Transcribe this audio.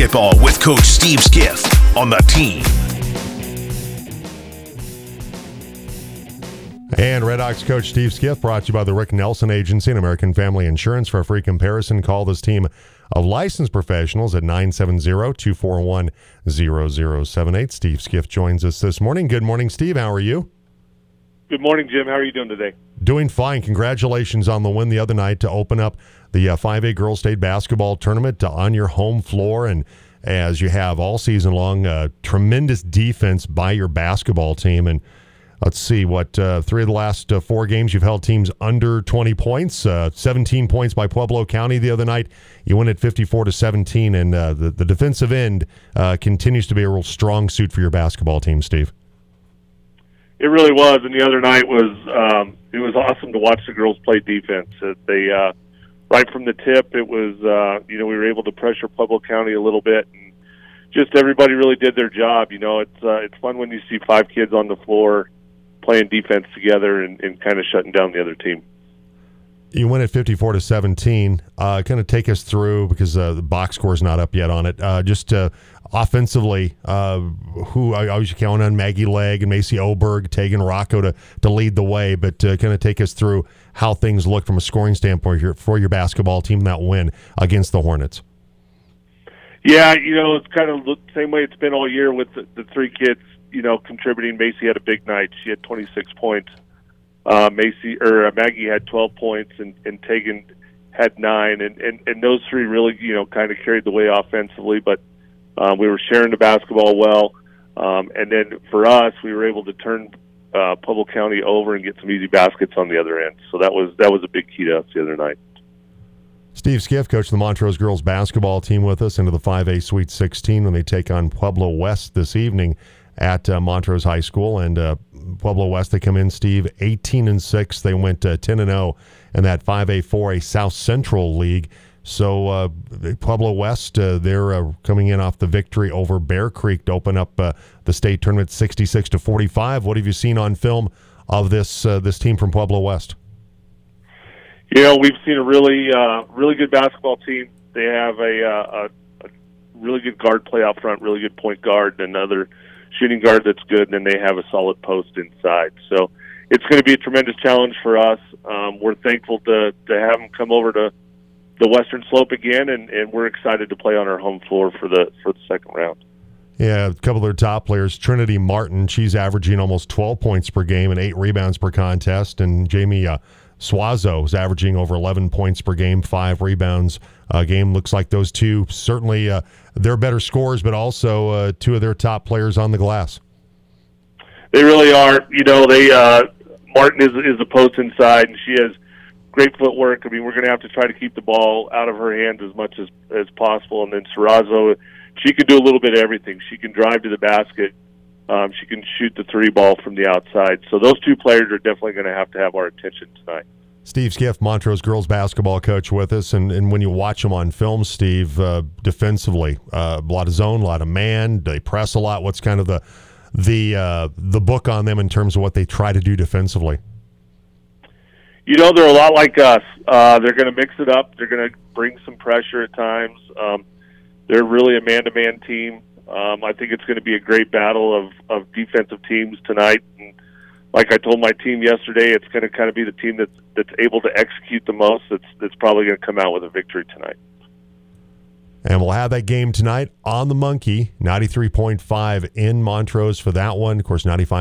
basketball with Coach Steve Skiff on the team. And Red Hawks coach Steve Skiff brought to you by the Rick Nelson Agency and American Family Insurance. For a free comparison, call this team of licensed professionals at 970-241-0078. Steve Skiff joins us this morning. Good morning, Steve. How are you? Good morning, Jim. How are you doing today? Doing fine. Congratulations on the win the other night to open up the uh, 5A Girls State Basketball Tournament on your home floor. And as you have all season long, uh, tremendous defense by your basketball team. And let's see what uh, three of the last uh, four games you've held teams under 20 points. Uh, 17 points by Pueblo County the other night. You win at 54 to 17. And uh, the, the defensive end continues to be a real strong suit for your basketball team, Steve. It really was, and the other night was um, it was awesome to watch the girls play defense. They uh, right from the tip, it was uh, you know we were able to pressure Pueblo County a little bit, and just everybody really did their job. You know, it's uh, it's fun when you see five kids on the floor playing defense together and, and kind of shutting down the other team. You win at 54 to 17. Uh, kind of take us through because uh, the box score is not up yet on it. Uh, just uh, offensively, uh, who I, I was counting on Maggie Legg and Macy Oberg, Tegan Rocco to, to lead the way, but uh, kind of take us through how things look from a scoring standpoint here for your basketball team that win against the Hornets. Yeah, you know, it's kind of the same way it's been all year with the, the three kids, you know, contributing. Macy had a big night. She had 26 points. Uh, Macy or uh, Maggie had 12 points, and, and Tegan had nine, and, and and those three really, you know, kind of carried the way offensively. But um, we were sharing the basketball well, um, and then for us, we were able to turn uh, Pueblo County over and get some easy baskets on the other end. So that was that was a big key to us the other night. Steve Skiff, coach of the Montrose girls basketball team, with us into the 5A Sweet 16 when they take on Pueblo West this evening at uh, Montrose High School. And uh, Pueblo West, they come in, Steve, 18 and 6. They went uh, 10 and 0 in that 5A 4A South Central League. So uh, Pueblo West, uh, they're uh, coming in off the victory over Bear Creek to open up uh, the state tournament 66 to 45. What have you seen on film of this uh, this team from Pueblo West? You know, we've seen a really really good basketball team. They have a, a, a really good guard play out front, really good point guard, and another shooting guard that's good, and then they have a solid post inside. So it's going to be a tremendous challenge for us. Um, we're thankful to to have them come over to the Western Slope again, and, and we're excited to play on our home floor for the for the second round. Yeah, a couple of their top players, Trinity Martin, she's averaging almost 12 points per game and eight rebounds per contest, and Jamie uh, Swazo is averaging over 11 points per game, five rebounds a game. Looks like those two certainly uh, they're better scorers, but also uh, two of their top players on the glass. They really are. You know, they uh, Martin is is a post inside, and she has great footwork. I mean, we're going to have to try to keep the ball out of her hands as much as as possible. And then Serrazo, she can do a little bit of everything. She can drive to the basket. Um, she can shoot the three ball from the outside. So those two players are definitely going to have to have our attention tonight. Steve Skiff, Montrose girls basketball coach, with us, and, and when you watch them on film, Steve, uh, defensively, uh, a lot of zone, a lot of man, they press a lot. What's kind of the the uh, the book on them in terms of what they try to do defensively? you know they're a lot like us. Uh, they're going to mix it up. They're going to bring some pressure at times. Um, they're really a man-to-man team. Um, I think it's going to be a great battle of, of defensive teams tonight. And like I told my team yesterday, it's going to kind of be the team that's that's able to execute the most. That's that's probably going to come out with a victory tonight. And we'll have that game tonight on the Monkey, 93.5 in Montrose for that one. Of course, 95.